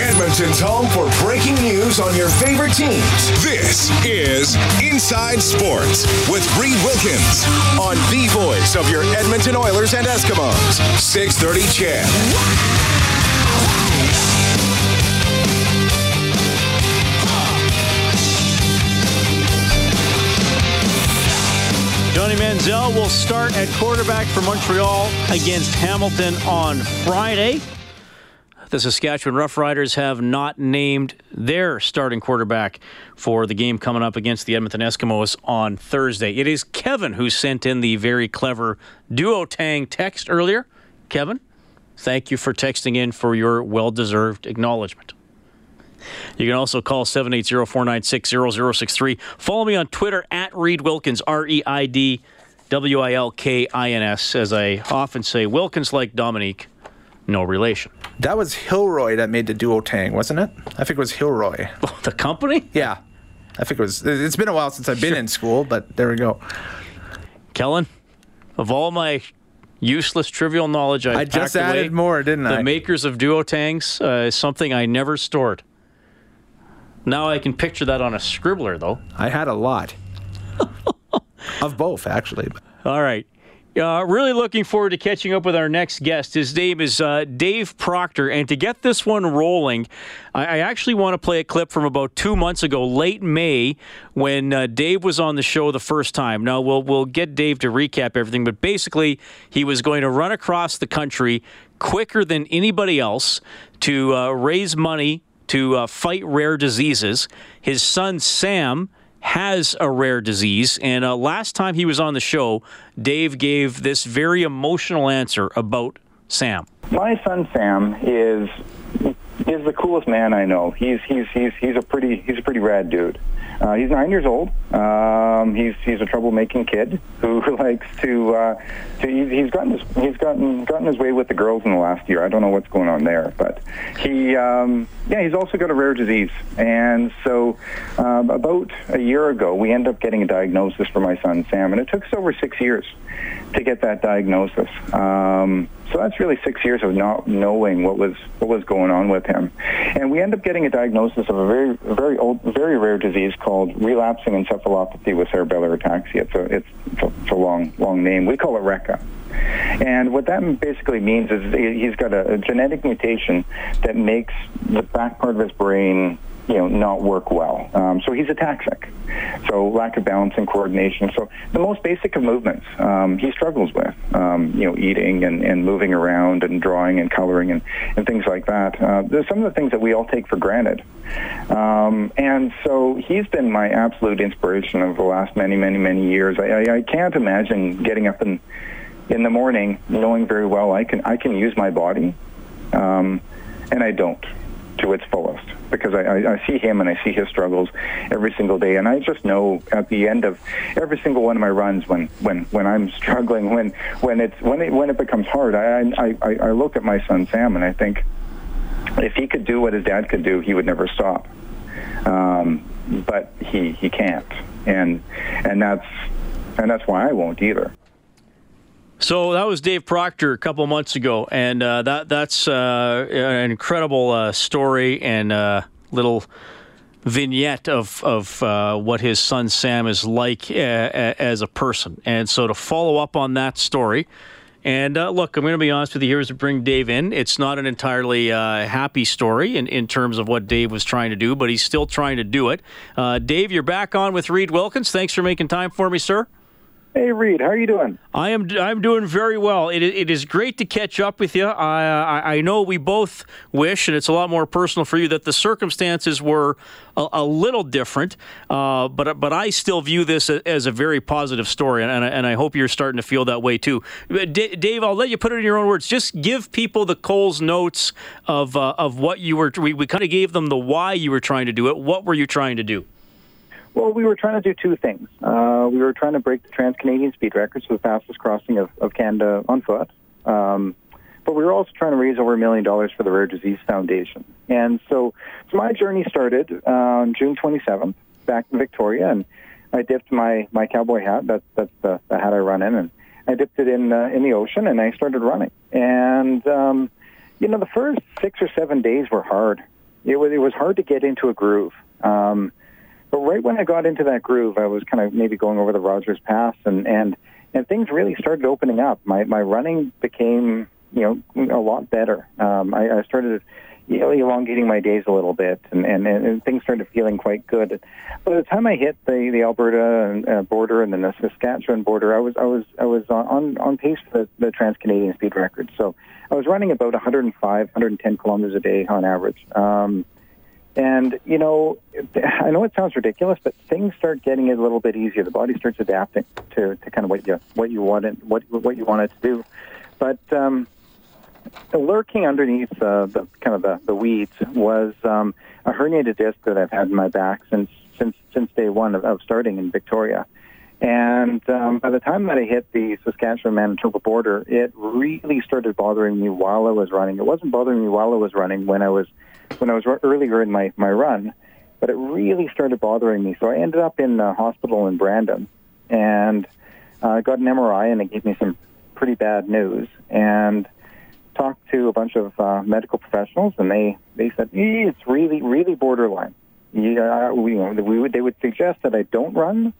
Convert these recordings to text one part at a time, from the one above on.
Edmonton's home for breaking news on your favorite teams. This is Inside Sports with Reed Wilkins on the voice of your Edmonton Oilers and Eskimos. 630 CHED. Johnny Manziel will start at quarterback for Montreal against Hamilton on Friday. The Saskatchewan Roughriders have not named their starting quarterback for the game coming up against the Edmonton Eskimos on Thursday. It is Kevin who sent in the very clever Duotang text earlier. Kevin, thank you for texting in for your well deserved acknowledgement. You can also call 780-496-0063. Follow me on Twitter at Reed Wilkins, R-E-I-D W-I-L-K-I-N-S. As I often say, Wilkins like Dominique, no relation. That was Hilroy that made the Duotang, wasn't it? I think it was Hilroy. the company? Yeah. I think it was. It's been a while since I've been in school, but there we go. Kellen, of all my useless, trivial knowledge I, I just added away, more, didn't the I? The makers of Duotangs uh, is something I never stored. Now I can picture that on a scribbler, though. I had a lot of both, actually. All right. Uh, really looking forward to catching up with our next guest. His name is uh, Dave Proctor. And to get this one rolling, I, I, actually want to play a clip from about two months ago, late May, when uh, Dave was on the show the first time. Now, we'll, we'll get Dave to recap everything, but basically, he was going to run across the country quicker than anybody else to uh, raise money to uh, fight rare diseases. His son, Sam, has a rare disease. And uh, last time he was on the show, Dave gave this very emotional answer about Sam. My son Sam is is the coolest man I know. He's he's he's he's a pretty he's a pretty rad dude. Uh, he's nine years old. Um, he's he's a troublemaking kid who likes to. Uh, to he's, he's gotten his he's gotten gotten his way with the girls in the last year. I don't know what's going on there, but he um, yeah he's also got a rare disease. And so um, about a year ago, we ended up getting a diagnosis for my son Sam, and it took us over six years to get that diagnosis. Um, so that's really six years of not knowing what was what was going on with him, and we end up getting a diagnosis of a very very old, very rare disease called relapsing encephalopathy with cerebellar ataxia. It's a it's, it's, a, long long name. We call it RECA. And what that basically means is he's got a, a genetic mutation that makes the back part of his brain you know, not work well. Um, so he's ataxic. So lack of balance and coordination. So the most basic of movements um, he struggles with, um, you know, eating and, and moving around and drawing and coloring and, and things like that. Uh, there's some of the things that we all take for granted. Um, and so he's been my absolute inspiration of the last many, many, many years. I, I, I can't imagine getting up in, in the morning knowing very well I can, I can use my body, um, and I don't to its fullest because I, I, see him and I see his struggles every single day, and I just know at the end of every single one of my runs when when when I'm struggling, when when it's when it when it becomes hard, I I I, I look at my son Sam and I think if he could do what his dad could do, he would never stop. Um, but he he can't, and and that's and that's why I won't either. So that was Dave Proctor a couple months ago, and uh, that that's uh, an incredible uh, story and uh, little vignette of of uh, what his son Sam is like uh, as a person. And so to follow up on that story. And look, I'm going to be honest with you. Here's to bring Dave in. It's not an entirely happy story in, in terms of what Dave was trying to do, but he's still trying to do it. Dave, you're back on with Reed Wilkins. Thanks for making time for me, sir. Hey, Reed, how are you doing? I am. I'm doing very well. It, it is great to catch up with you. I, I, I know we both wish, and it's a lot more personal for you, that the circumstances were a, a little different. Uh, but but I still view this as a very positive story, and, and, I, and I hope you're starting to feel that way too. D- Dave, I'll let you put it in your own words. Just give people the Coles notes of uh, of what you were. We, we kind of gave them the why you were trying to do it. What were you trying to do? Well, we were trying to do two things. Uh, we were trying to break the Trans Canadian speed record, so the fastest crossing of, of Canada on foot. Um, but we were also trying to raise over a million dollars for the Rare Disease Foundation. And so, so my journey started uh, on June 27th back in Victoria, and I dipped my, my cowboy hat. That's that's the, the hat I run in, and I dipped it in uh, in the ocean, and I started running. And um, you know, the first six or seven days were hard. It was it was hard to get into a groove. Um, but right when I got into that groove, I was kind of maybe going over the Rogers Pass, and and and things really started opening up. My my running became you know a lot better. Um, I, I started you know, elongating my days a little bit, and, and, and things started feeling quite good. By the time I hit the, the Alberta uh, border and then the Saskatchewan border, I was I was I was on on pace for the, the Trans Canadian speed record. So I was running about 105, 110 kilometers a day on average. Um, and, you know, I know it sounds ridiculous, but things start getting a little bit easier. The body starts adapting to, to kind of what you, what you want it, what, what you want it to do. But, um, lurking underneath uh, the kind of the, the weeds was um, a herniated disc that I've had in my back since since since day one of, of starting in Victoria. And um, by the time that I hit the Saskatchewan-Manitoba border, it really started bothering me while I was running. It wasn't bothering me while I was running when I was when I was earlier in my, my run, but it really started bothering me. So I ended up in a hospital in Brandon and I uh, got an MRI and it gave me some pretty bad news and talked to a bunch of uh, medical professionals and they, they said, eh, it's really, really borderline. Yeah, we, we would, they would suggest that I don't run,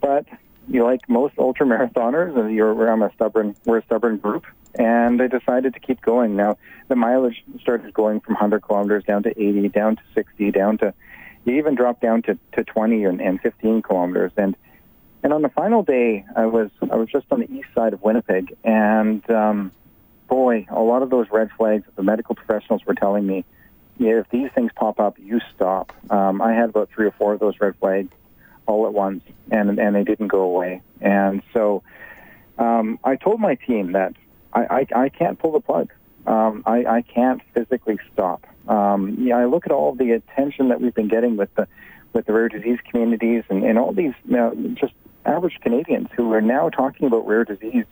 but you like most ultra marathoners, and you're, I'm a stubborn, we're a stubborn group, and I decided to keep going. Now, the mileage started going from 100 kilometers down to 80, down to 60, down to, you even dropped down to, to 20 and, and 15 kilometers. And, and on the final day, I was, I was just on the east side of Winnipeg, and um, boy, a lot of those red flags that the medical professionals were telling me, yeah, if these things pop up, you stop. Um, I had about three or four of those red flags all at once, and and they didn't go away. And so um, I told my team that I, I, I can't pull the plug. Um, I, I can't physically stop. Um, yeah, I look at all the attention that we've been getting with the with the rare disease communities and, and all these you know, just average Canadians who are now talking about rare disease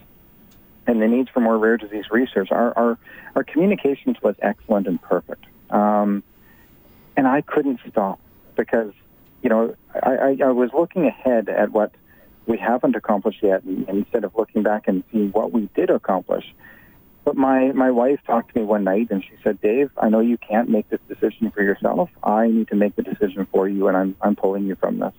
and the needs for more rare disease research. Our our, our communications was excellent and perfect, um, and I couldn't stop because you know I, I, I was looking ahead at what we haven't accomplished yet, and instead of looking back and seeing what we did accomplish. But my, my wife talked to me one night and she said, Dave, I know you can't make this decision for yourself. I need to make the decision for you, and I'm, I'm pulling you from this.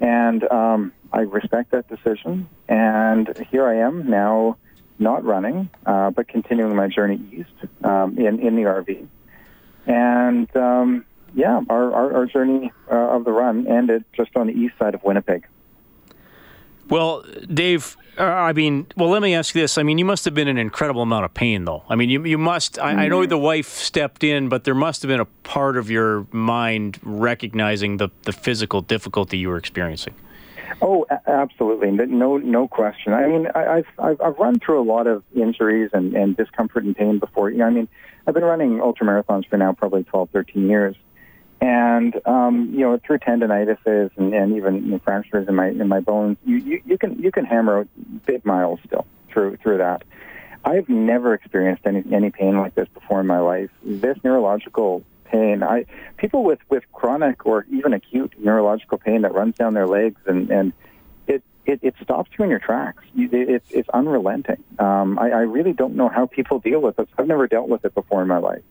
And um, I respect that decision. And here I am now, not running, uh, but continuing my journey east um, in, in the RV. And um, yeah, our, our, our journey uh, of the run ended just on the east side of Winnipeg. Well, Dave, uh, I mean, well, let me ask you this. I mean, you must have been in an incredible amount of pain, though. I mean, you, you must, I, I know mm-hmm. the wife stepped in, but there must have been a part of your mind recognizing the, the physical difficulty you were experiencing. Oh, absolutely. No, no question. I mean, I, I've, I've run through a lot of injuries and, and discomfort and pain before. You know, I mean, I've been running ultra marathons for now probably 12, 13 years. And um, you know, through tendonitis and, and even fractures in my in my bones, you, you, you can you can hammer big miles still through through that. I've never experienced any any pain like this before in my life. This neurological pain, I people with with chronic or even acute neurological pain that runs down their legs and and it it, it stops you in your tracks. You, it, it's unrelenting. Um, I, I really don't know how people deal with this. I've never dealt with it before in my life.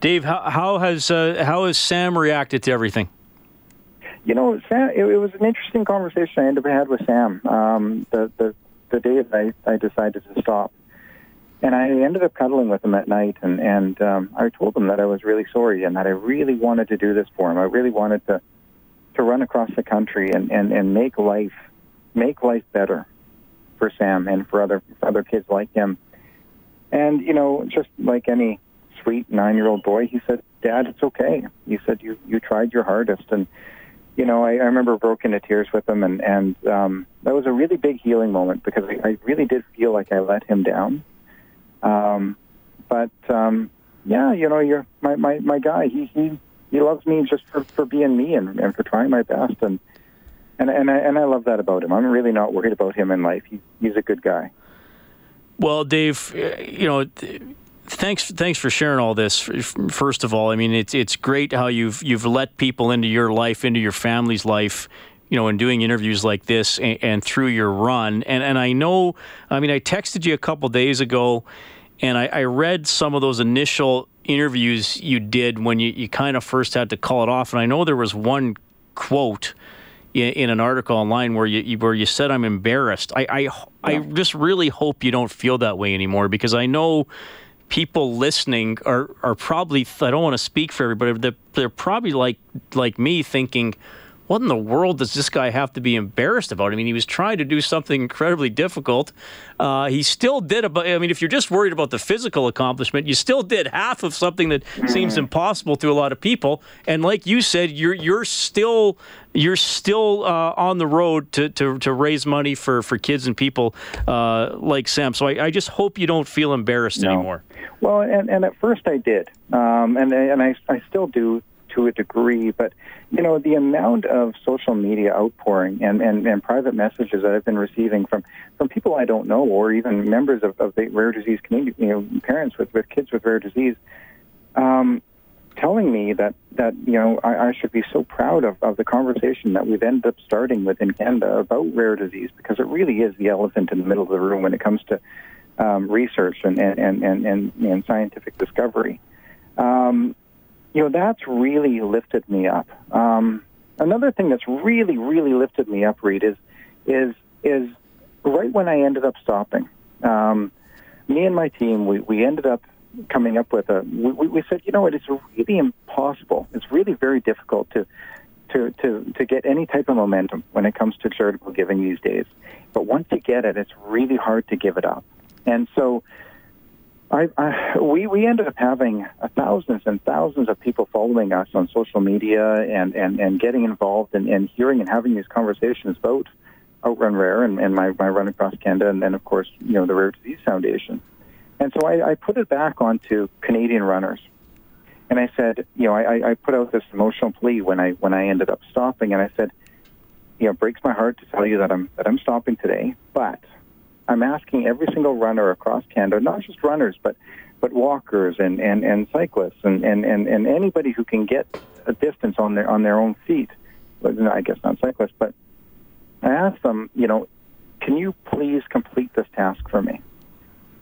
Dave, how, how has uh, how has Sam reacted to everything? You know, Sam, it, it, was an interesting conversation I ended up had with Sam um, the, the the day that I, I decided to stop, and I ended up cuddling with him at night, and and um, I told him that I was really sorry and that I really wanted to do this for him. I really wanted to to run across the country and and and make life make life better for Sam and for other for other kids like him. And you know, just like any sweet nine-year-old boy, he said, "Dad, it's okay." He said, "You you tried your hardest." And you know, I, I remember broke into tears with him, and and um, that was a really big healing moment because I, I really did feel like I let him down. Um, but um, yeah, you know, you're my, my, my guy. He he he loves me just for, for being me and, and for trying my best and and and I and I love that about him. I'm really not worried about him in life. He's he's a good guy. Well, Dave, you know, thanks thanks for sharing all this. First of all, I mean it's it's great how you've you've let people into your life, into your family's life. You know, in doing interviews like this and, and through your run, and and I know, I mean, I texted you a couple days ago, and I, I read some of those initial interviews you did when you, you kind of first had to call it off, and I know there was one quote in, in an article online where you, where you said I'm embarrassed. I I, yeah. I just really hope you don't feel that way anymore because I know people listening are are probably I don't want to speak for everybody, but they're, they're probably like like me thinking what in the world does this guy have to be embarrassed about? I mean, he was trying to do something incredibly difficult. Uh, he still did about. I mean, if you're just worried about the physical accomplishment, you still did half of something that seems impossible to a lot of people. And like you said, you're you're still you're still uh, on the road to, to, to raise money for, for kids and people uh, like Sam. So I, I, just hope you don't feel embarrassed no. anymore. Well, and, and at first I did, um, and and I, I still do to a degree, but you know the amount of social media outpouring and, and, and private messages that I've been receiving from, from people I don't know or even members of, of the rare disease community, you know, parents with, with kids with rare disease, um, telling me that, that you know I, I should be so proud of, of the conversation that we've ended up starting within Canada about rare disease because it really is the elephant in the middle of the room when it comes to um, research and, and, and, and, and scientific discovery. Um, you know, that's really lifted me up. Um, another thing that's really, really lifted me up, Reed, is is is right when I ended up stopping. Um, me and my team, we, we ended up coming up with a. We, we said, you know? It's really impossible. It's really very difficult to. To, to, to get any type of momentum when it comes to charitable giving these days. But once you get it, it's really hard to give it up. And so I, I, we we ended up having thousands and thousands of people following us on social media and, and, and getting involved and, and hearing and having these conversations about Outrun Rare and, and my, my run across Canada and then of course you know the Rare Disease Foundation. And so I, I put it back onto Canadian runners. And I said, you know, I, I put out this emotional plea when I when I ended up stopping and I said, you know, it breaks my heart to tell you that I'm that I'm stopping today, but I'm asking every single runner across Canada, not just runners, but but walkers and, and, and cyclists and, and, and, and anybody who can get a distance on their on their own feet. I guess not cyclists, but I asked them, you know, can you please complete this task for me?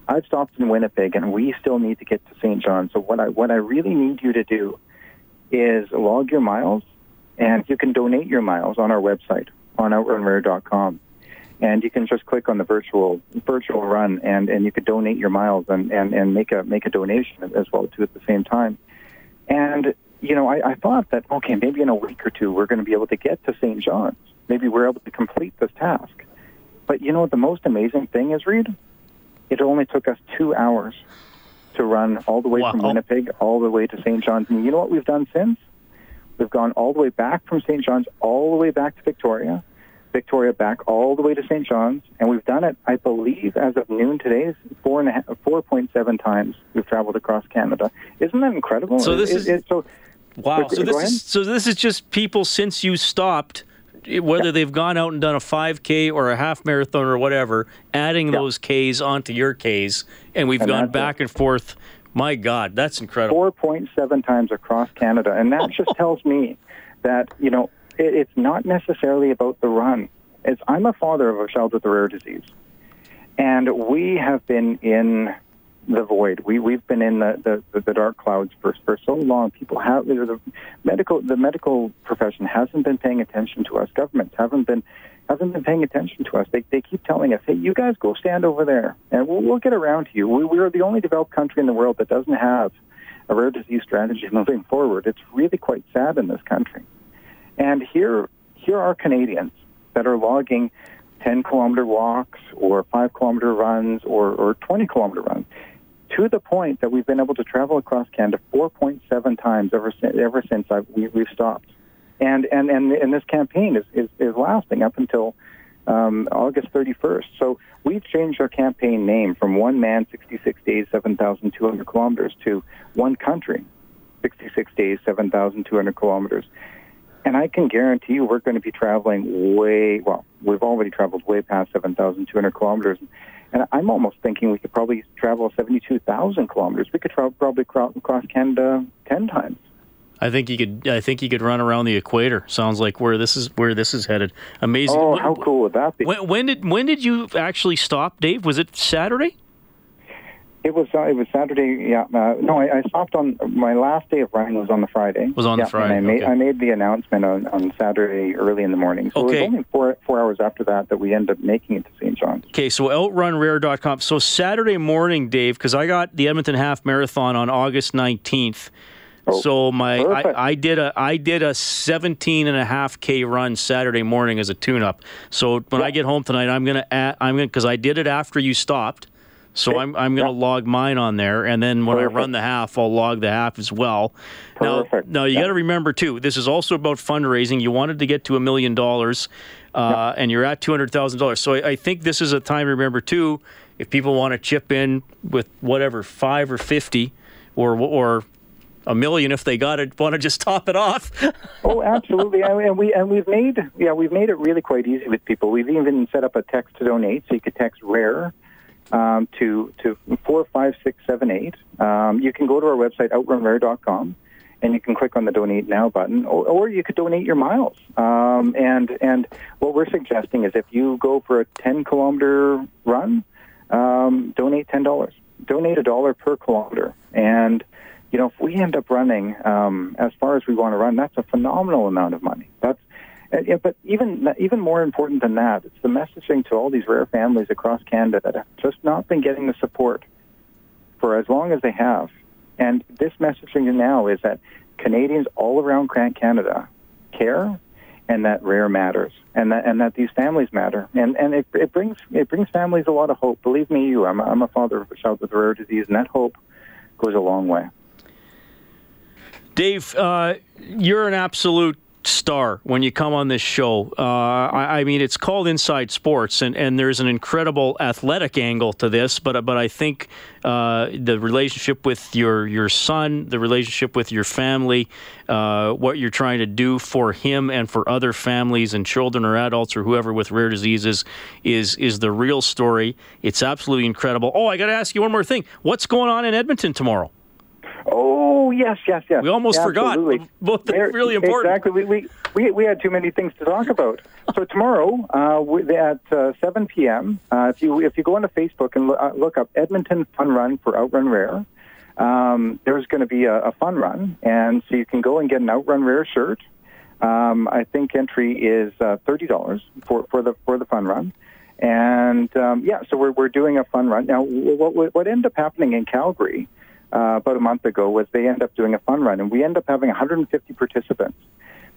I've stopped in Winnipeg, and we still need to get to St. John. So what I what I really need you to do is log your miles, and you can donate your miles on our website on outrunrare.com and you can just click on the virtual virtual run and, and you could donate your miles and, and, and make a make a donation as well too at the same time. And you know, I, I thought that okay, maybe in a week or two we're going to be able to get to St. John's. Maybe we're able to complete this task. But you know what the most amazing thing is, Reed? It only took us two hours to run all the way wow. from Winnipeg all the way to St. John's. And you know what we've done since? We've gone all the way back from St. John's all the way back to Victoria Victoria back all the way to St. John's, and we've done it, I believe, as of noon today, four and a half, 4.7 times we've traveled across Canada. Isn't that incredible? So this it, is it, so. Wow. So this is so this is just people since you stopped, whether yeah. they've gone out and done a 5K or a half marathon or whatever, adding yeah. those Ks onto your Ks, and we've and gone back it. and forth. My God, that's incredible. 4.7 times across Canada, and that just tells me that you know it, it's not necessarily about the run. It's I'm a father of a child with a rare disease, and we have been in the void. We we've been in the, the, the dark clouds for for so long. People have the medical the medical profession hasn't been paying attention to us. Governments haven't been haven't been paying attention to us. They they keep telling us, hey, you guys go stand over there, and we'll we'll get around to you. We we are the only developed country in the world that doesn't have a rare disease strategy moving forward. It's really quite sad in this country. And here, here are Canadians that are logging 10 kilometer walks or 5 kilometer runs or, or 20 kilometer runs to the point that we've been able to travel across Canada 4.7 times ever since, ever since I've, we, we've stopped. And, and, and, and this campaign is, is, is lasting up until um, August 31st. So we've changed our campaign name from One Man, 66 Days, 7,200 kilometers to One Country, 66 Days, 7,200 kilometers. And I can guarantee you we're going to be traveling way, well, we've already traveled way past 7,200 kilometers. And I'm almost thinking we could probably travel 72,000 kilometers. We could probably cross Canada 10 times. I think you could. I think you could run around the equator. Sounds like where this is where this is headed. Amazing. Oh, how cool would that be? When, when did when did you actually stop, Dave? Was it Saturday? It was uh, it was Saturday. Yeah, uh, no, I, I, stopped on my last day of running was on the Friday. Was on yeah, the Friday. I made okay. I made the announcement on, on Saturday early in the morning. So okay. it was only four four hours after that that we ended up making it to St. John's. Okay, so outrunrare.com. So Saturday morning, Dave, because I got the Edmonton Half Marathon on August nineteenth. Oh, so my. I, I did a I did a 17 and a half k run Saturday morning as a tune up. So when I get home tonight, I'm gonna add, I'm gonna because I did it after you stopped. So I'm I'm gonna Yeah. log mine on there, and then when I run the half, I'll log the half as well. Now, Perfect. now you Yeah. got to remember too. This is also about fundraising. You wanted to get to a million dollars, uh, and you're at two hundred thousand dollars. So I, I think this is a time to remember too. If people want to chip in with whatever five or fifty, or or a million if they got it, want to just top it off. Oh, absolutely, and and we and we've made yeah we've made it really quite easy with people. We've even set up a text to donate, so you could text rare um, to to four five six seven eight. Um, you can go to our website outrunrare.com, and you can click on the donate now button, or, or you could donate your miles. Um, and and what we're suggesting is if you go for a ten kilometer run, um, donate ten dollars. Donate a dollar per kilometer, and you know if we end up running um, as far as we want to run, that's a phenomenal amount of money. That's uh, yeah, but even even more important than that, it's the messaging to all these rare families across Canada that have just not been getting the support for as long as they have. And this messaging now is that Canadians all around Canada care, and that rare matters, and that and that these families matter, and and it, it brings it brings families a lot of hope. Believe me, you, I'm a, I'm a father of a child with a rare disease, and that hope goes a long way. Dave, uh, you're an absolute star when you come on this show. Uh, I, I mean, it's called Inside Sports, and, and there's an incredible athletic angle to this. But but I think uh, the relationship with your your son, the relationship with your family, uh, what you're trying to do for him and for other families and children or adults or whoever with rare diseases is is the real story. It's absolutely incredible. Oh, I got to ask you one more thing. What's going on in Edmonton tomorrow? Oh yes, yes, yes. We almost forgot. Absolutely. Both things There- really important. Exactly. We, we, we, we had too many things to talk about. So tomorrow, uh, at uh, 7 p.m., uh, if you if you go onto Facebook and lo- uh, look up Edmonton Fun Run for Outrun Rare, um, there's going to be a, a fun run, and so you can go and get an Outrun Rare shirt. Um, I think entry is uh, thirty dollars for, for the for the fun run. And um, yeah, so we're, we're doing a fun run. Now, what, what, what ended up happening in Calgary uh, about a month ago was they end up doing a fun run, and we end up having 150 participants.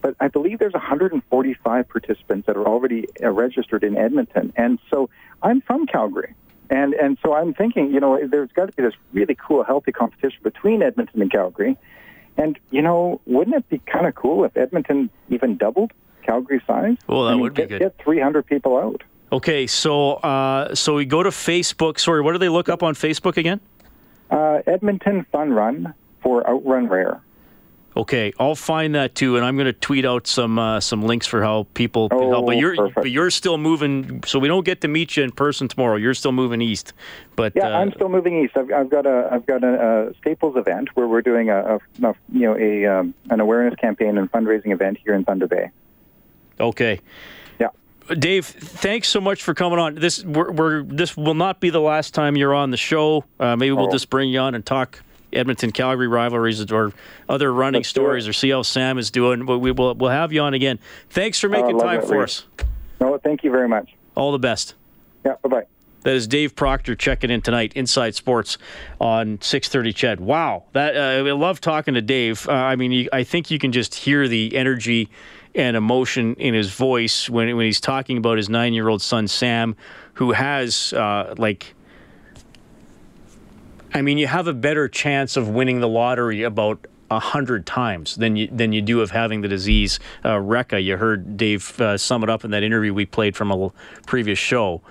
But I believe there's 145 participants that are already uh, registered in Edmonton, and so I'm from Calgary, and and so I'm thinking, you know, there's got to be this really cool, healthy competition between Edmonton and Calgary, and you know, wouldn't it be kind of cool if Edmonton even doubled Calgary's size? Well, that I mean, would be get, good. Get 300 people out. Okay, so uh, so we go to Facebook. Sorry, what do they look up on Facebook again? Uh, Edmonton Fun Run for Outrun Rare. Okay, I'll find that too, and I'm going to tweet out some uh, some links for how people can help. But Oh, you're perfect. but you're still moving, so we don't get to meet you in person tomorrow. You're still moving east, but Yeah, uh, I'm still moving east. I've, I've got a I've got a, a Staples event where we're doing a, a you know a um, an awareness campaign and fundraising event here in Thunder Bay. okay. Dave, thanks so much for coming on. This we're, we're this will not be the last time you're on the show. Uh, maybe we'll Oh. just bring you on and talk Edmonton Calgary rivalries or other running Let's stories or see how Sam is doing. But we will we'll have you on again. Thanks for making love time for us. No, thank you very much. All the best. Yeah. Bye bye. That is Dave Proctor checking in tonight, Inside Sports on 6:30. Ched. Wow, that uh, I love talking to Dave. Uh, I mean, you, I think you can just hear the energy and emotion in his voice when when he's talking about his nine year old son Sam, who has uh, like. I mean, you have a better chance of winning the lottery about a hundred times than you than you do of having the disease. Uh, RECA, you heard Dave uh, sum it up in that interview we played from a previous show.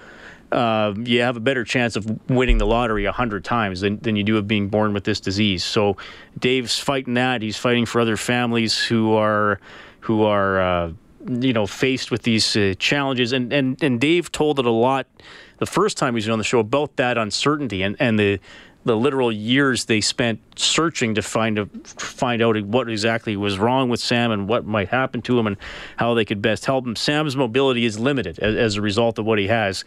Uh, you have a better chance of winning the lottery a hundred times than, than you do of being born with this disease. So Dave's fighting that. He's fighting for other families who are who are uh, you know faced with these uh, challenges. And, and and Dave told it a lot the first time he was on the show about that uncertainty and, and the the literal years they spent searching to find a, find out what exactly was wrong with Sam and what might happen to him and how they could best help him. Sam's mobility is limited as, as a result of what he has,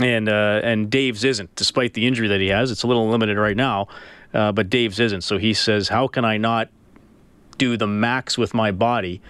and uh, and Dave's isn't, despite the injury that he has. It's a little limited right now, uh, but Dave's isn't. So he says, "How can I not do the max with my body?"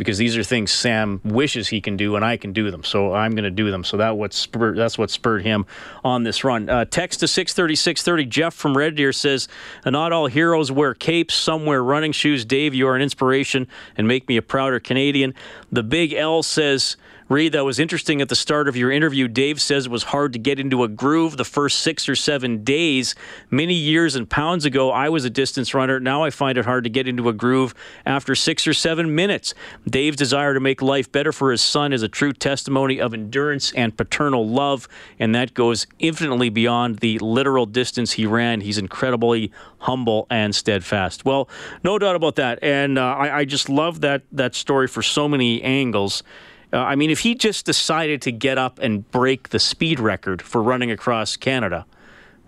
because these are things Sam wishes he can do, and I can do them. So I'm going to do them. So that what spurred, that's what spurred him on this run. Uh, text to 630, 630. Jeff from Red Deer says, Not all heroes wear capes. Some wear running shoes. Dave, you are an inspiration and make me a prouder Canadian. The Big L says, Reed, that was interesting at the start of your interview. Dave says it was hard to get into a groove the first six or seven days. Many years and pounds ago, I was a distance runner. Now I find it hard to get into a groove after six or seven minutes. Dave's desire to make life better for his son is a true testimony of endurance and paternal love, and that goes infinitely beyond the literal distance he ran. He's incredibly humble and steadfast. Well, no doubt about that, and uh, I, I just love that that story for so many angles. Uh, I mean, if he just decided to get up and break the speed record for running across Canada,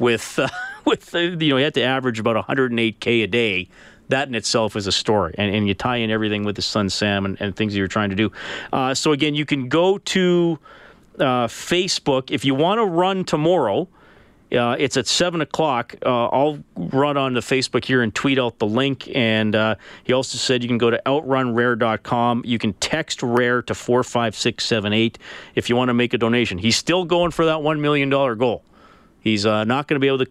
with uh, with uh, you know he had to average about 108k a day. That in itself is a story, and, and you tie in everything with his son Sam and, and things that you're trying to do. Uh, so again, you can go to uh, Facebook if you want to run tomorrow. Uh, it's at 7 o'clock. Uh, I'll run on the Facebook here and tweet out the link. And uh, he also said you can go to outrunrare.com. You can text RARE to 45678 if you want to make a donation. He's still going for that $1 million goal. He's uh, not going to be able to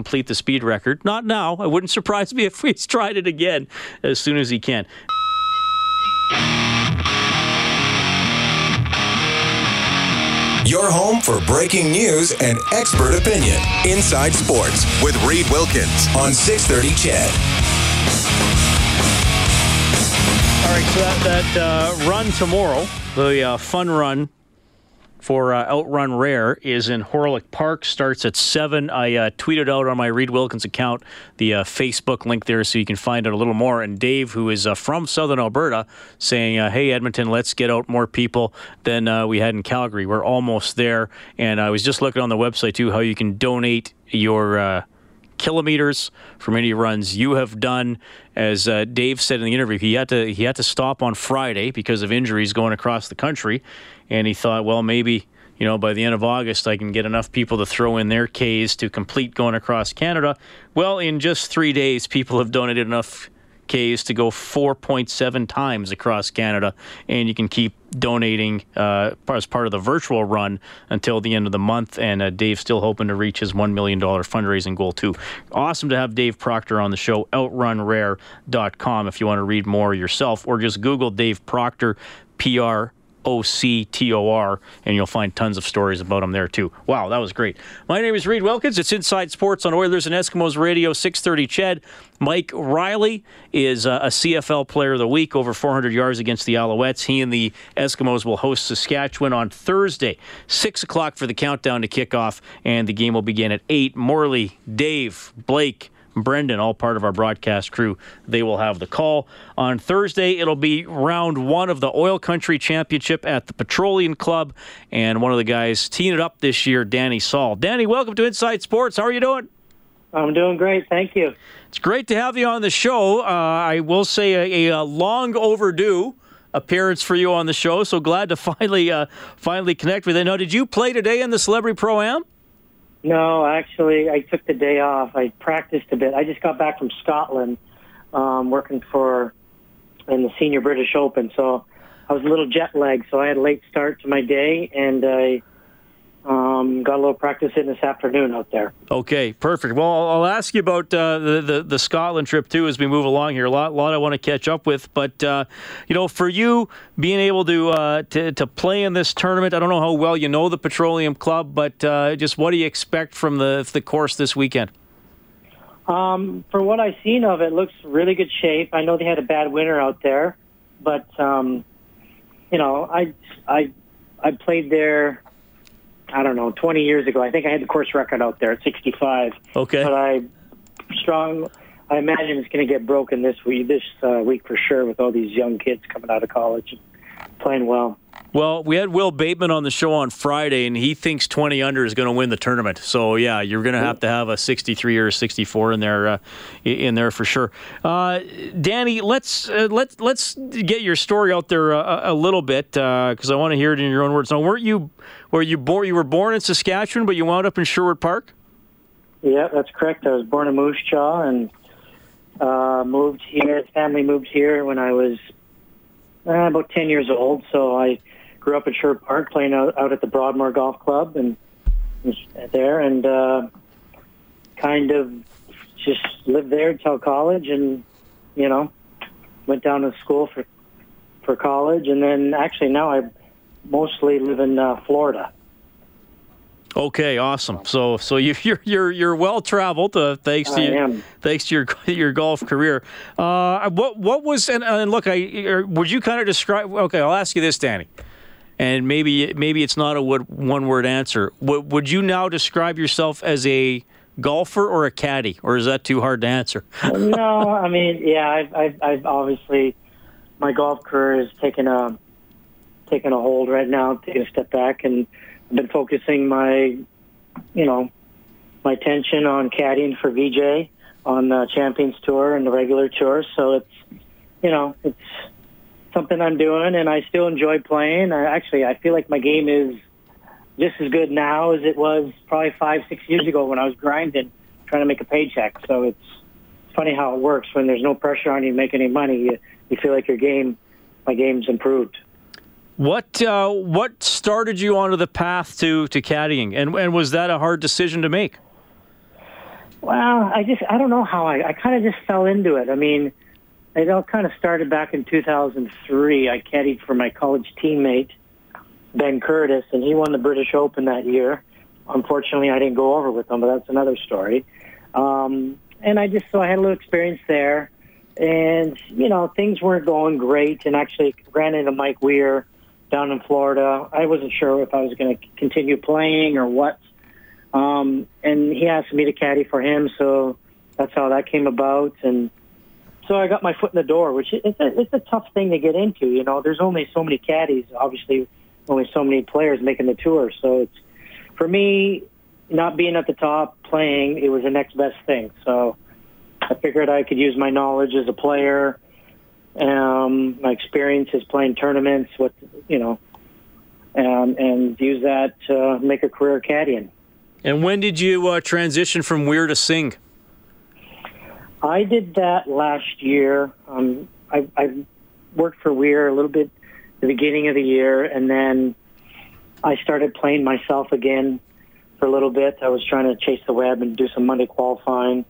complete the speed record. Not now. It wouldn't surprise me if he's tried it again as soon as he can. Your home for breaking news and expert opinion. Inside Sports with Reed Wilkins on 630 CHED. All right, so that, that uh, run tomorrow, the uh, fun run for uh, Outrun Rare is in Hawrelak Park. Starts at 7. I uh, tweeted out on my Reed Wilkins account the uh, Facebook link there so you can find out a little more. And Dave, who is uh, from Southern Alberta, saying, uh, Hey, Edmonton, let's get out more people than uh, we had in Calgary. We're almost there. And I was just looking on the website, too, how you can donate your kilometers from any runs you have done. As uh, Dave said in the interview, he had to he had to stop on Friday because of injuries going across the country, and he thought, well, maybe you know by the end of August I can get enough people to throw in their Ks to complete going across Canada. Well, in just three days, people have donated enough Ks to go 4.7 times across Canada, and you can keep donating uh, as part of the virtual run until the end of the month. And uh, Dave's still hoping to reach his $1 million fundraising goal, too. Awesome to have Dave Proctor on the show, outrunrare.com if you want to read more yourself, or just Google Dave Proctor, PR O C T O R, and you'll find tons of stories about him there too. Wow, that was great. My name is Reed Wilkins. It's Inside Sports on Oilers and Eskimos Radio 630 CHED. Mike Reilly is uh, a CFL Player of the Week, over 400 yards against the Alouettes. He and the Eskimos will host Saskatchewan on Thursday, 6 o'clock for the countdown to kickoff, and the game will begin at 8. Morley, Dave, Blake, Brendan, all part of our broadcast crew. They will have the call. On Thursday, it'll be round one of the Oil Country Championship at the Petroleum Club. And one of the guys teeing it up this year, Danny Sahl. Danny, welcome to Inside Sports. How are you doing? I'm doing great. Thank you. It's great to have you on the show. Uh, I will say a, a long overdue appearance for you on the show. So glad to finally uh, finally connect with you. Now, did you play today in the Celebrity Pro Am? No, actually, I took the day off. I practiced a bit. I just got back from Scotland, um, working for in the Senior British Open, so I was a little jet lagged. So I had a late start to my day, and I um, got a little practice in this afternoon out there. Okay, perfect. Well, I'll ask you about uh, the, the, the Scotland trip too as we move along here. A lot, lot I want to catch up with, but uh, you know, for you being able to, uh, to to play in this tournament, I don't know how well you know the Petroleum Club, but uh, just what do you expect from the the course this weekend? Um, for what I've seen of it, looks really good shape. I know they had a bad winter out there, but um, you know, I I I played there I don't know, 20 years ago. I think I had the course record out there at 65. Okay. But I strong. I imagine it's going to get broken this week, this uh, week for sure, with all these young kids coming out of college and playing well. Well, we had Wil Bateman on the show on Friday, and he thinks 20 under is going to win the tournament. So yeah, you're going to have to have a 63 or a 64 in there, uh, in there for sure. Uh, Danny, let's uh, let's let's get your story out there a, a little bit because I want to hear it in your own words. Now, weren't you were you born? You were born in Saskatchewan, but you wound up in Sherwood Park. Yeah, that's correct. I was born in Moose Jaw and uh, moved here. Family moved here when I was uh, about 10 years old. So I grew up in Sherwood Park playing out, out at the Broadmoor Golf Club and was there and uh, kind of just lived there until college and, you know, went down to school for for college and then actually now I mostly live in uh, Florida. Okay, awesome. So, so you, you're you're you're well traveled. Uh, thanks to am. thanks to your your golf career. Uh, what what was and, and look, I er, would you kind of describe? Okay, I'll ask you this, Danny, and maybe maybe it's not a one word answer. Would you now describe yourself as a golfer or a caddy, or is that too hard to answer? no, I mean, yeah, I've, I've, I've obviously my golf career has taken a taken a hold right now. Taking a step back, and I've been focusing my, you know, my attention on caddying for Vijay on the Champions Tour and the regular tour. So it's, you know, it's something I'm doing, and I still enjoy playing. I, actually, I feel like my game is just as good now as it was probably five, six years ago when I was grinding, trying to make a paycheck. So it's funny how it works when there's no pressure on you to make any money. You, you feel like your game, my game's improved. What uh, what started you onto the path to to caddying, and and was that a hard decision to make? Well, I just I don't know how I I kind of just fell into it. I mean, it all kind of started back in 2003. I caddied for my college teammate Ben Curtis, and he won the British Open that year. Unfortunately, I didn't go over with him, but that's another story. Um, and I just so I had a little experience there, and you know things weren't going great. And actually ran into Mike Weir down in Florida. I wasn't sure if I was going to continue playing or what. Um, and he asked me to caddy for him, so that's how that came about. And so I got my foot in the door, which it's a, it's a tough thing to get into. You know, there's only so many caddies, obviously, only so many players making the tour. So it's for me, not being at the top playing, it was the next best thing. So I figured I could use my knowledge as a player, um, my experiences playing tournaments, with you know, um, and use that to make a career caddying. And when did you uh, transition from Weir to Singh? I did that last year. Um, I, I worked for Weir a little bit the beginning of the year, and then I started playing myself again for a little bit. I was trying to chase the web and do some Monday qualifying.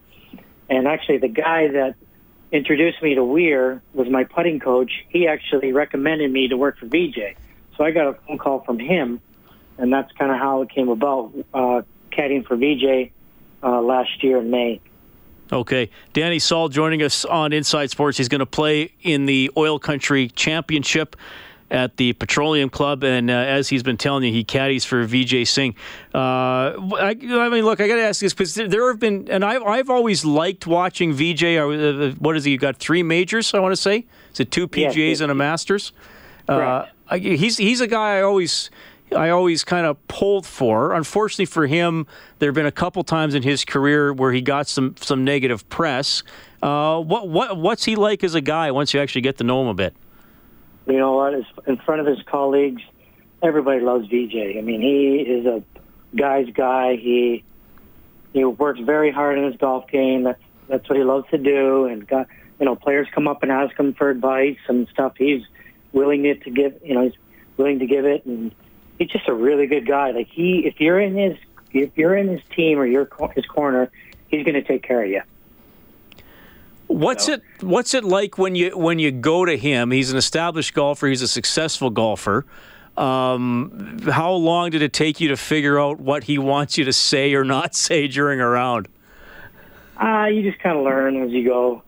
And actually, the guy that introduced me to Weir was my putting coach. He actually recommended me to work for Vijay. So I got a phone call from him, and that's kind of how it came about, uh, caddying for Vijay uh, last year in May. Okay. Danny Sahl joining us on Inside Sports. He's going to play in the Oil Country Championship at the Petroleum Club, and uh, as he's been telling you, he caddies for Vijay Singh. Uh, I, I, mean, look, I got to ask this because there have been, and I've, I've always liked watching Vijay. Uh, what is he? You got three majors, I want to say. Is it two PGAs yes, and a Masters? Uh, he's he's a guy I always. I always kind of pulled for. Unfortunately for him, there have been a couple times in his career where he got some some negative press. Uh, what what what's he like as a guy once you actually get to know him a bit? you know what? In front of his colleagues, everybody loves Vijay. I mean, he is a guy's guy. He he works very hard in his golf game. That's that's what he loves to do. And got you know, players come up and ask him for advice and stuff. He's willing to, to give. You know, he's willing to give it, and he's just a really good guy. Like he, if you're in his if you're in his team or you're his corner, he's going to take care of you. What's it What's it like when you when you go to him? He's an established golfer. He's a successful golfer. Um, how long did it take you to figure out what he wants you to say or not say during a round? Uh, you just kind of learn as you go.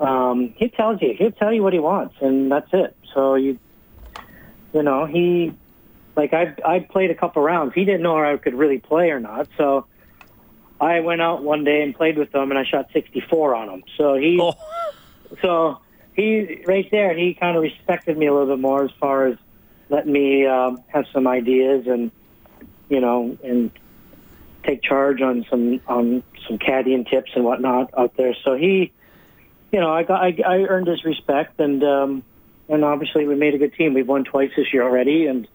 Um, he tells you. He'll tell you what he wants, and that's it. So you, you know, he, like I, I played a couple rounds. He didn't know I could really play or not. So I went out one day and played with him, and I shot 64 on him. So he, Oh. so he right there, he kind of respected me a little bit more as far as letting me um, have some ideas and you know and take charge on some on some caddying tips and whatnot out there. So he, you know, I got I, I earned his respect, and um, and obviously we made a good team. We've won twice this year already, and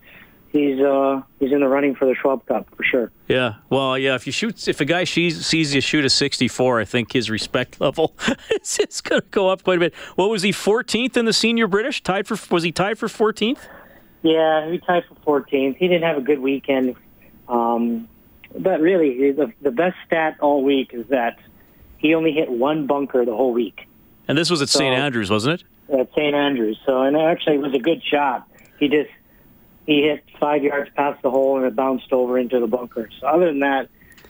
he's uh, he's in the running for the Schwab Cup for sure. Yeah. Well, yeah. If you shoot, if a guy sees, sees you shoot a 64, I think his respect level is it's going to go up quite a bit. What was he? 14th in the senior British. Tied for was he tied for 14th? Yeah, he tied for 14th. He didn't have a good weekend, um, but really the the best stat all week is that he only hit one bunker the whole week. And this was at St. So- Andrews, wasn't it? at St. Andrews. So, and actually, it was a good shot. He just he hit five yards past the hole and it bounced over into the bunker. So, other than that,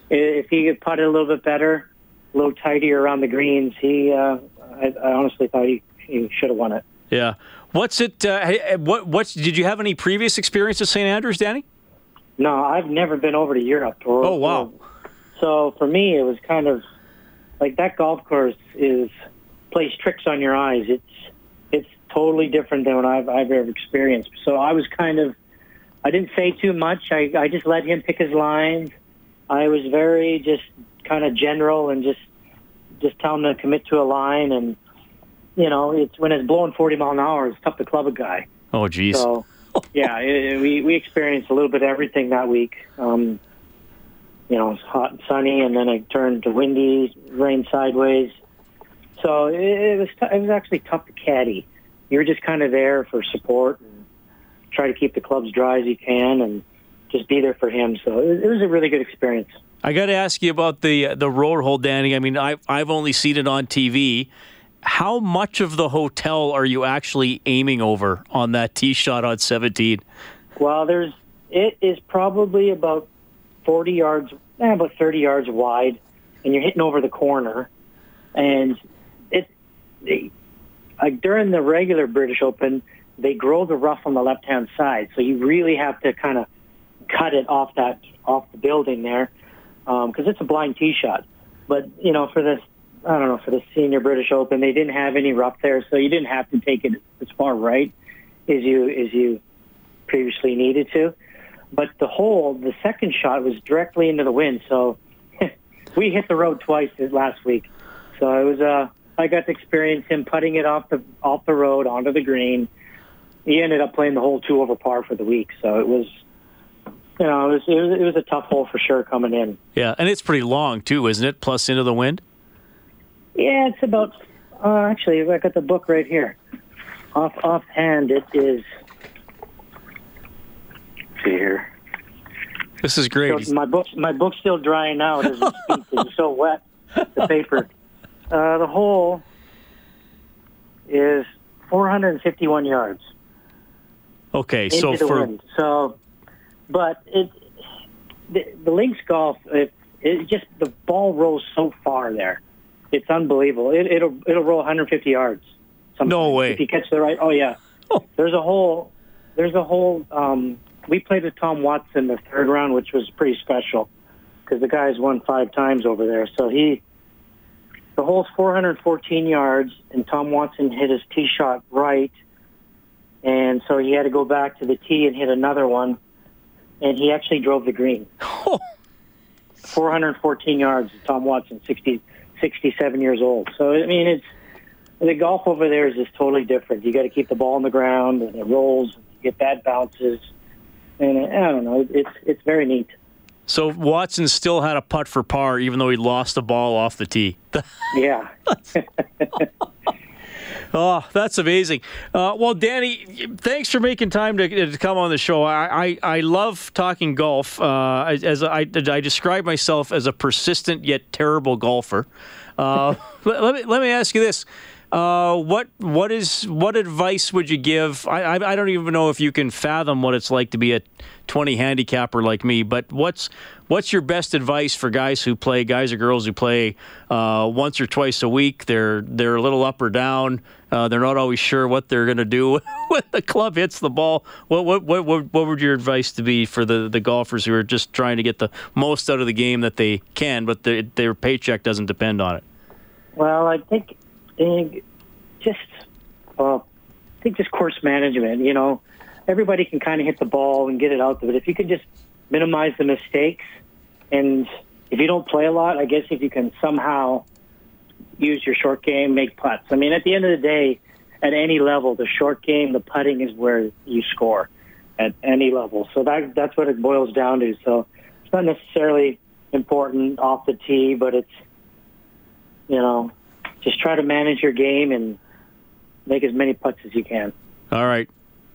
if he could putt it a little bit better, a little tidier around the greens, he uh, I, I honestly thought he, he should have won it. Yeah. What's it? Uh, what? What's? Did you have any previous experience at St. Andrews, Danny? No, I've never been over to Europe. Or, Oh, wow. So for me, it was kind of like that golf course is plays tricks on your eyes. It's it's totally different than what I've I've ever experienced. So I was kind of I didn't say too much. I I just let him pick his lines. I was very just kind of general and just just tell him to commit to a line and you know it's when it's blowing 40 mile an hour it's tough to club a guy Oh, geez. so, yeah, it, it- we we experienced a little bit of everything that week. Um, you know, it was hot and sunny, and then it turned to windy, rain sideways. So it, it was t- it was actually tough to caddy. You're just kind of there for support and try to keep the clubs dry as you can, and just be there for him. So it, it was a really good experience. I got to ask you about the the road hole, Danny. I mean, I I've only seen it on TV. How much of the hotel are you actually aiming over on that tee shot on 17? Well, there's it is probably about 40 yards, eh, about 30 yards wide, and you're hitting over the corner. And it, they, like during the regular British Open, they grow the rough on the left hand side, so you really have to kind of cut it off that off the building there because it's a blind tee shot. But you know, for this, I don't know, for the senior British Open, they didn't have any rough there, so you didn't have to take it as far right as you as you previously needed to. But the hole, the second shot was directly into the wind, so we hit the road twice last week. So it was uh I got to experience him putting it off the off the road onto the green. He ended up playing the whole two over par for the week, so it was you know, it was it was, it was a tough hole for sure coming in. Yeah, and it's pretty long too, isn't it? Plus into the wind. Yeah, it's about. Uh, actually, I got the book right here. Off offhand, it is. let's see here. This is great. So my book, my book's still drying out as we speak. It's so wet, the paper. Uh, the hole is 451 yards Okay, into so the for wind. So, but it, the, the links golf, it, it just the ball rolls so far there. It's unbelievable. It, it'll it'll roll 150 yards. sometimes No way. If you catch the right. Oh yeah. Oh. There's a hole. There's a hole. Um, we played with Tom Watson the third round, which was pretty special because the guy's won five times over there. So he, the hole's 414 yards, and Tom Watson hit his tee shot right, and so he had to go back to the tee and hit another one, and he actually drove the green. 414 yards. Tom Watson, 60, 67 years old. So I mean, it's the golf over there is just totally different. You got to keep the ball on the ground, and it rolls. You get bad bounces, and uh, I don't know. It's it's very neat. So Watson still had a putt for par, even though he lost the ball off the tee. yeah. Oh, that's amazing. Uh, well, Danny, thanks for making time to, to come on the show. I, I, I love talking golf. Uh, as I, I describe myself as a persistent yet terrible golfer. Uh, let, me, let me ask you this. Uh, what what is what advice would you give? I, I, I don't even know if you can fathom what it's like to be a 20 handicapper like me. But what's what's your best advice for guys who play guys or girls who play uh, once or twice a week? They're they're a little up or down. Uh, they're not always sure what they're going to do when the club hits the ball. What, what what what would your advice to be for the, the golfers who are just trying to get the most out of the game that they can, but the, their paycheck doesn't depend on it? Well, I think just well, I think just course management. You know, everybody can kind of hit the ball and get it out there, but if you can just minimize the mistakes, and if you don't play a lot, I guess if you can somehow use your short game, make putts. I mean, at the end of the day, at any level, the short game, the putting is where you score at any level. So that that's what it boils down to. So it's not necessarily important off the tee, but it's you know just try to manage your game and make as many putts as you can. All right.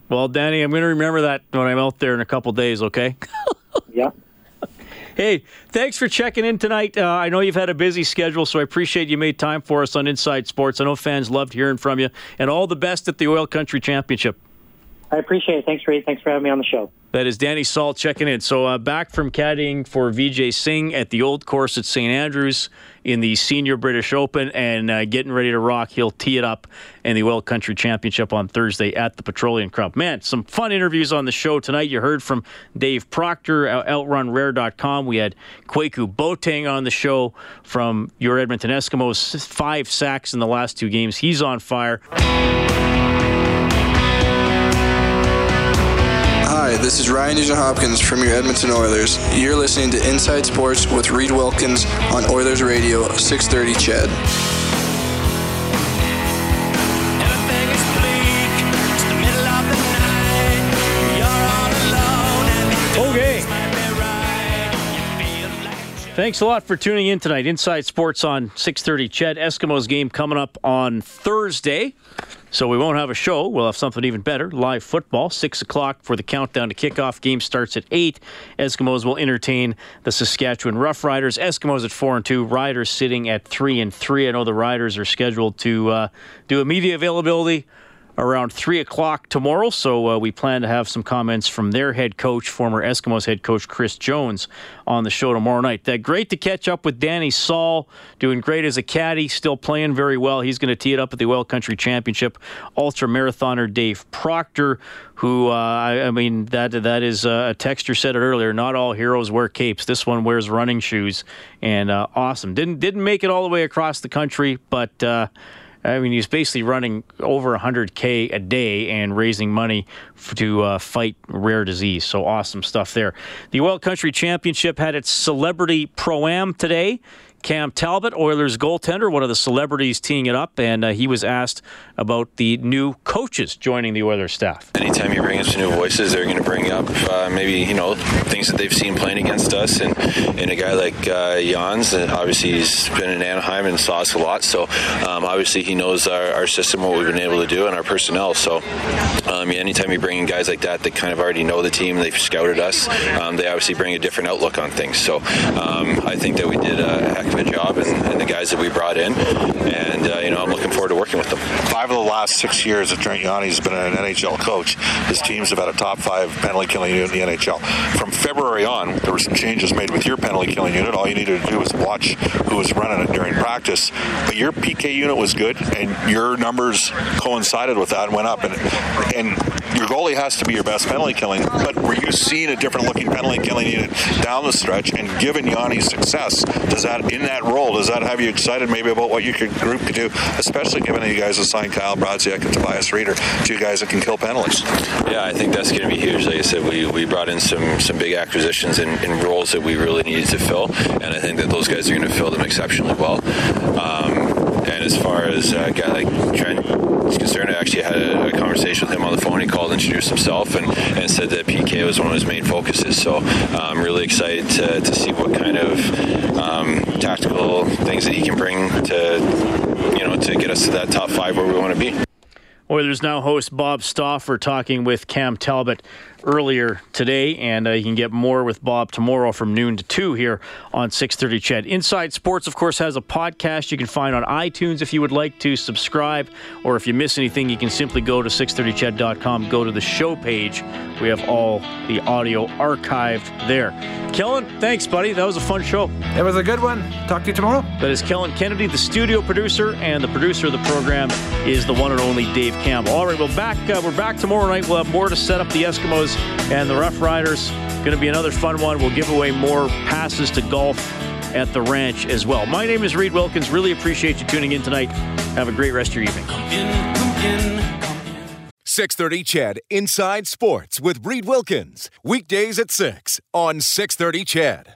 Well, Danny, I'm going to remember that when I'm out there in a couple days, okay? yeah. Hey, thanks for checking in tonight. Uh, I know you've had a busy schedule, so I appreciate you made time for us on Inside Sports. I know fans loved hearing from you, and all the best at the Oil Country Championship. I appreciate it. Thanks, Ray. Thanks for having me on the show. That is Danny Sahl checking in. So uh, back from caddying for Vijay Singh at the old course at St. Andrews in the Senior British Open and uh, getting ready to rock. He'll tee it up in the Oil Country Championship on Thursday at the Petroleum Club. Man, some fun interviews on the show tonight. You heard from Dave Proctor, OutrunRare.com. We had Kwaku Boateng on the show from your Edmonton Eskimos. Five sacks in the last two games. He's on fire. This is Ryan Nugent Hopkins from your Edmonton Oilers. You're listening to Inside Sports with Reid Wilkins on Oilers Radio 630 CHED. Okay. Thanks a lot for tuning in tonight. Inside Sports on 6:30. CHED Eskimos game coming up on Thursday. So we won't have a show. We'll have something even better. Live football, 6 o'clock for the countdown to kickoff. Game starts at 8. Eskimos will entertain the Saskatchewan Roughriders. Eskimos at 4 and 2. Riders sitting at 3 and 3. I know the Riders are scheduled to uh, do a media availability around 3 o'clock tomorrow. So uh, we plan to have some comments from their head coach, former Eskimos head coach Chris Jones, on the show tomorrow night. Uh, great to catch up with Danny Sahl, doing great as a caddy, still playing very well. He's going to tee it up at the Oil Country Championship. Ultra marathoner Dave Proctor, who uh, I, mean that that is uh, a texture said it earlier. Not all heroes wear capes. This one wears running shoes, and uh, awesome. Didn't didn't make it all the way across the country, but uh, I mean, he's basically running over 100K a day and raising money to uh, fight rare disease. So awesome stuff there. The Oil Country Championship had its celebrity pro am today. Cam Talbot, Oilers goaltender, one of the celebrities teeing it up, and uh, he was asked about the new coaches joining the Oilers staff. Anytime you bring in some new voices, they're going to bring up uh, maybe you know things that they've seen playing against us, and, and a guy like uh, Jans, obviously he's been in Anaheim and saw us a lot, so um, obviously he knows our, our, system, what we've been able to do, and our personnel. So um, anytime you bring in guys like that that kind of already know the team, they've scouted us, um, they obviously bring a different outlook on things. So um, I think that we did a heck of a job, and, and the guys that we brought in, and uh, you know I'm looking forward to working with them. Five of the last six years that Trent Yawney's been an NHL coach, his teams have had a top five penalty killing unit in the NHL. From February on, there were some changes made with your penalty killing unit. All you needed to do was watch who was running it during practice. But your PK unit was good, and your numbers coincided with that and went up. And and goalie has to be your best penalty killing. But were you seeing a different looking penalty killing unit down the stretch? And given Yawney's success, does that in that role does that have you excited maybe about what your group could do, especially given that you guys have signed Kyle Brodziak and Tobias Rieder, two guys that can kill penalties? Yeah, I think that's going to be huge. Like I said, we, we brought in some some big acquisitions in, in roles that we really needed to fill, and I think that those guys are going to fill them exceptionally well. Um, and as far as a guy like Trent is concerned, I actually had a, a conversation with him on the phone. He called, introduced himself, and, and said that PK was one of his main focuses. So I'm really excited to, to see what kind of um, tactical things that he can bring to you know to get us to that top five where we want to be. Oilers now host Bob Stauffer talking with Cam Talbot earlier today, and uh, you can get more with Bob tomorrow from noon to 2 here on 6:30. CHED Inside Sports, of course, has a podcast you can find on iTunes if you would like to subscribe, or if you miss anything, you can simply go to 630ched.com, go to the show page. We have all the audio archived there. Kellen, thanks, buddy. That was a fun show. It was a good one. Talk to you tomorrow. That is Kellen Kennedy, the studio producer, and the producer of the program is the one and only Dave Campbell. All right, well, back uh, we're back tomorrow night. We'll have more to set up the Eskimos and the Rough Riders. Going to be another fun one. We'll give away more passes to golf at the ranch as well. My name is Reid Wilkins. Really appreciate you tuning in tonight. Have a great rest of your evening. 630 CHED Inside Sports with Reid Wilkins. Weekdays at 6 on 630 CHED.